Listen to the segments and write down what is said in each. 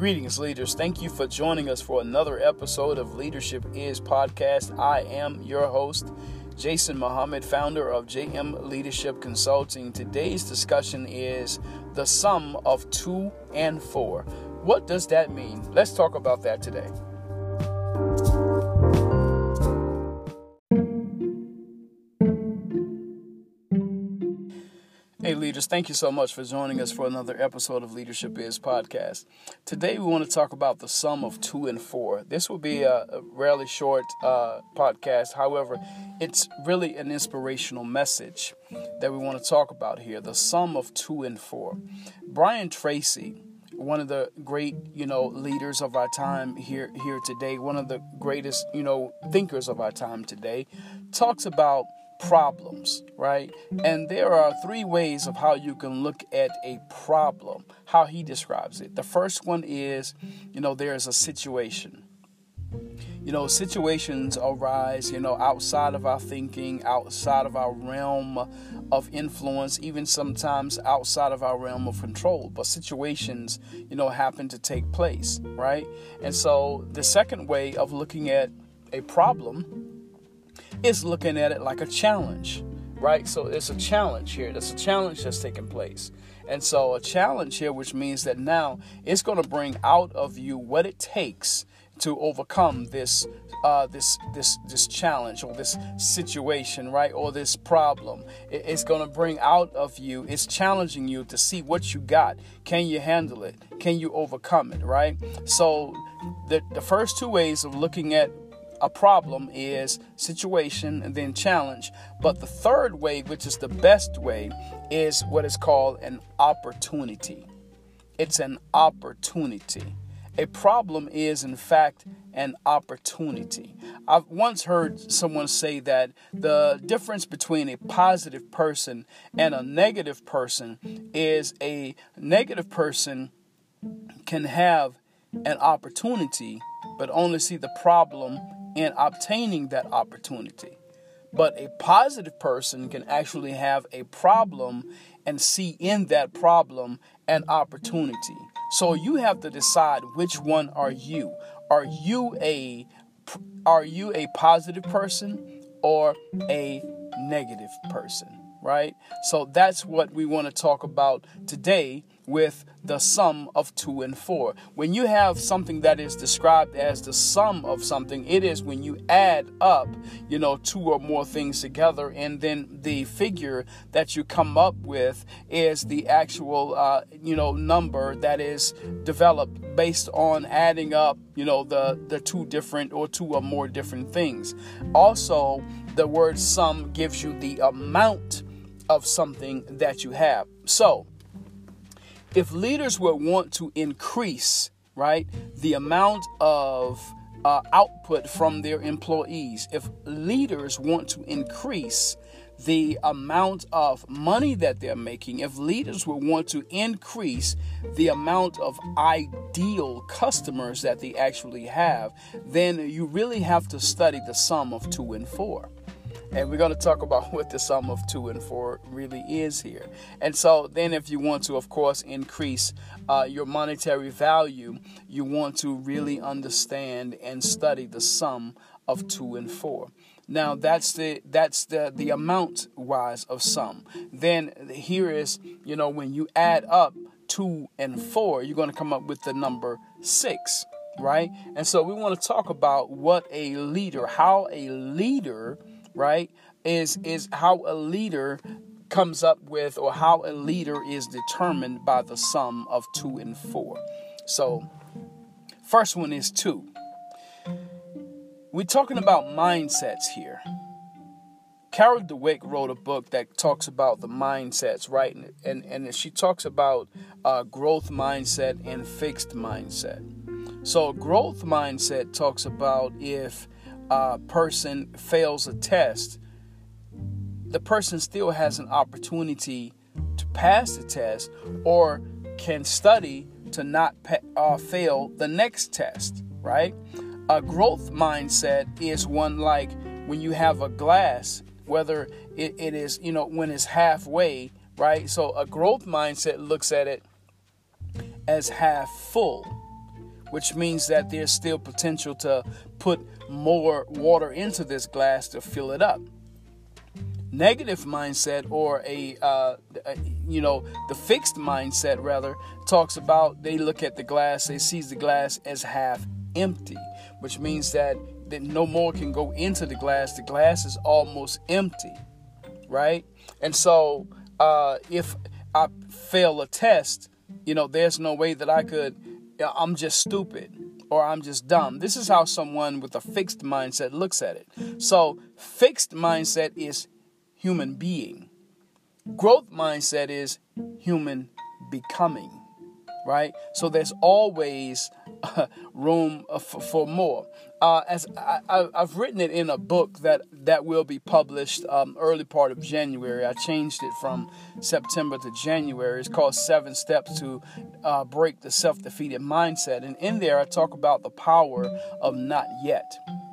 Greetings, leaders. Thank you for joining us for another episode of Leadership Is Podcast. I am your host, Jason Muhammad, founder of JM Leadership Consulting. Today's discussion is the sum of two and four. What does that mean? Let's talk about that today. Leaders, thank you so much for joining us for another episode of Leadership Is Podcast. Today, we want to talk about the sum of two and four. This will be a, rarely short uh, podcast. However, it's really an inspirational message that we want to talk about here the sum of two and four. Brian Tracy, one of the great, you know, leaders of our time here here today, one of the greatest, you know, thinkers of our time today, talks about problems, right? And there are three ways of how you can look at a problem, how he describes it. The first one is, you know, there is a situation. You know, situations arise, you know, outside of our thinking, outside of our realm of influence, even sometimes outside of our realm of control. But situations, you know, happen to take place, right? And so the second way of looking at a problem is looking at it like a challenge, right? So it's a challenge here. There's a challenge that's taking place. And so a challenge here, which means that now it's going to bring out of you what it takes to overcome this uh, this this this challenge or this situation, right, or this problem. It's going to bring out of you. It's challenging you to see what you got. Can you handle it? Can you overcome it? Right. So the the first two ways of looking at a problem is situation and then challenge. But the third way, which is the best way, is what is called an opportunity. It's an opportunity. A problem is, in fact, an opportunity. I've once heard someone say that the difference between a positive person and a negative person is a negative person can have an opportunity but only see the problem in obtaining that opportunity. But a positive person can actually have a problem and see in that problem an opportunity. So you have to decide which one are you. Are you a are you a positive person or a negative person, right? So that's what we want to talk about today with the sum of two and four. When you have something that is described as the sum of something, it is when you add up, you know, two or more things together, and then the figure that you come up with is the actual, uh, you know, number that is developed based on adding up, you know, the the two different or two or more different things. Also, the word sum gives you the amount of something that you have. So, if leaders would want to increase, right, the amount of uh, output from their employees, if leaders want to increase the amount of money that they're making, if leaders would want to increase the amount of ideal customers that they actually have, then you really have to study the sum of two and four. And we're going to talk about what the sum of two and four really is here. And so, then if you want to, of course, increase uh, your monetary value, you want to really understand and study the sum of two and four. Now that's the that's the the amount wise of sum. Then here is you know when you add up two and four, you're going to come up with the number six, right? And so we want to talk about what a leader, how a leader right? Is is how a leader comes up with or how a leader is determined by the sum of 2 and 4. So, first one is 2. We're talking about mindsets here. Carol Dweck wrote a book that talks about the mindsets, right? And, and she talks about uh, growth mindset and fixed mindset. So, growth mindset talks about if uh, person fails a test, the person still has an opportunity to pass the test or can study to not uh, fail the next test, right? A growth mindset is one like when you have a glass, whether it, it is, you know, when it's halfway, right? So a growth mindset looks at it as half full, which means that there's still potential to put more water into this glass to fill it up. Negative mindset, or a, uh, you know, the fixed mindset rather, talks about they look at the glass, they see the glass as half empty, which means that, that no more can go into the glass. The glass is almost empty, right? And so, uh, if I fail a test, you know, there's no way that I could I'm just stupid or I'm just dumb. This is how someone with a fixed mindset looks at it. So, fixed mindset is human being, growth mindset is human becoming, right? So, there's always room for, for more. Uh, as I, have written it in a book that that will be published um, early part of January. I changed it from September to January. It's called Seven Steps to uh, Break the Self Defeated Mindset, and in there I talk about the power of not yet.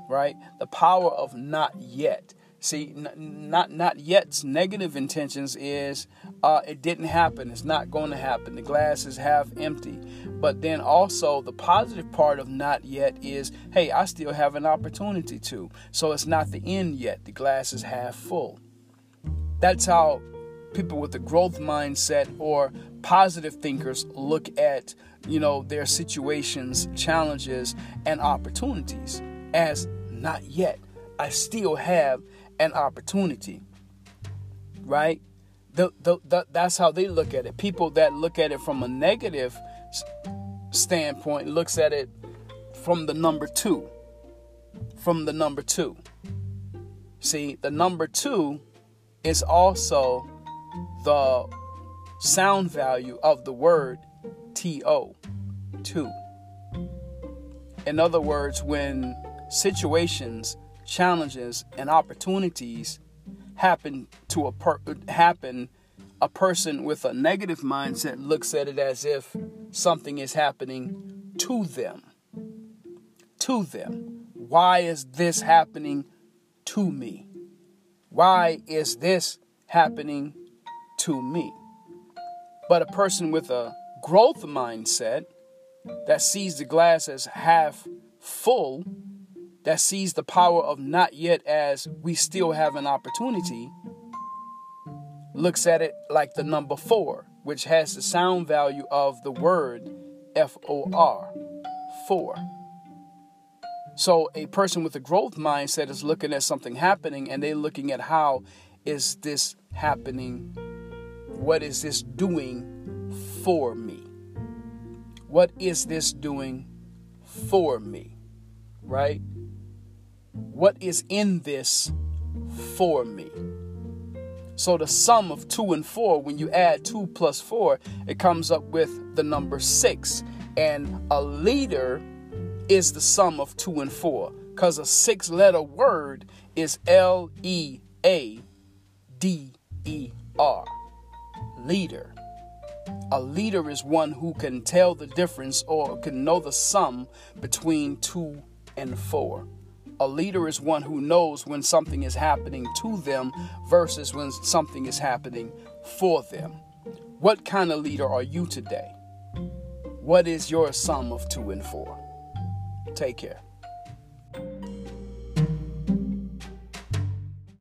Right, the power of not yet. See, n- not not yet's negative intentions is uh, it didn't happen. It's not going to happen. The glass is half empty. But then also the positive part of not yet is, hey, I still have an opportunity to. So it's not the end yet. The glass is half full. That's how people with a growth mindset or positive thinkers look at, you know, their situations, challenges, and opportunities as not yet. I still have an opportunity, right? The, the, that's how they look at it. People that look at it from a negative standpoint looks at it from the number two. From the number two. See, the number two is also the sound value of the word to, two. In other words, when situations challenges and opportunities happen to a per- happen a person with a negative mindset looks at it as if something is happening to them to them. Why is this happening to me? Why is this happening to me? But a person with a growth mindset that sees the glass as half full that sees the power of not yet as we still have an opportunity looks at it like the number four, which has the sound value of the word F O R, four. So a person with a growth mindset is looking at something happening and they're looking at how is this happening? What is this doing for me? What is this doing for me? Right? What is in this for me? So the sum of 2 and 4, when you add 2 plus 4, it comes up with the number 6. And a leader is the sum of 2 and 4 because a six letter word is L E A D E R. Leader. A leader is one who can tell the difference or can know the sum between 2 and 4. A leader is one who knows when something is happening to them versus when something is happening for them. What kind of leader are you today? What is your sum of two and four? Take care.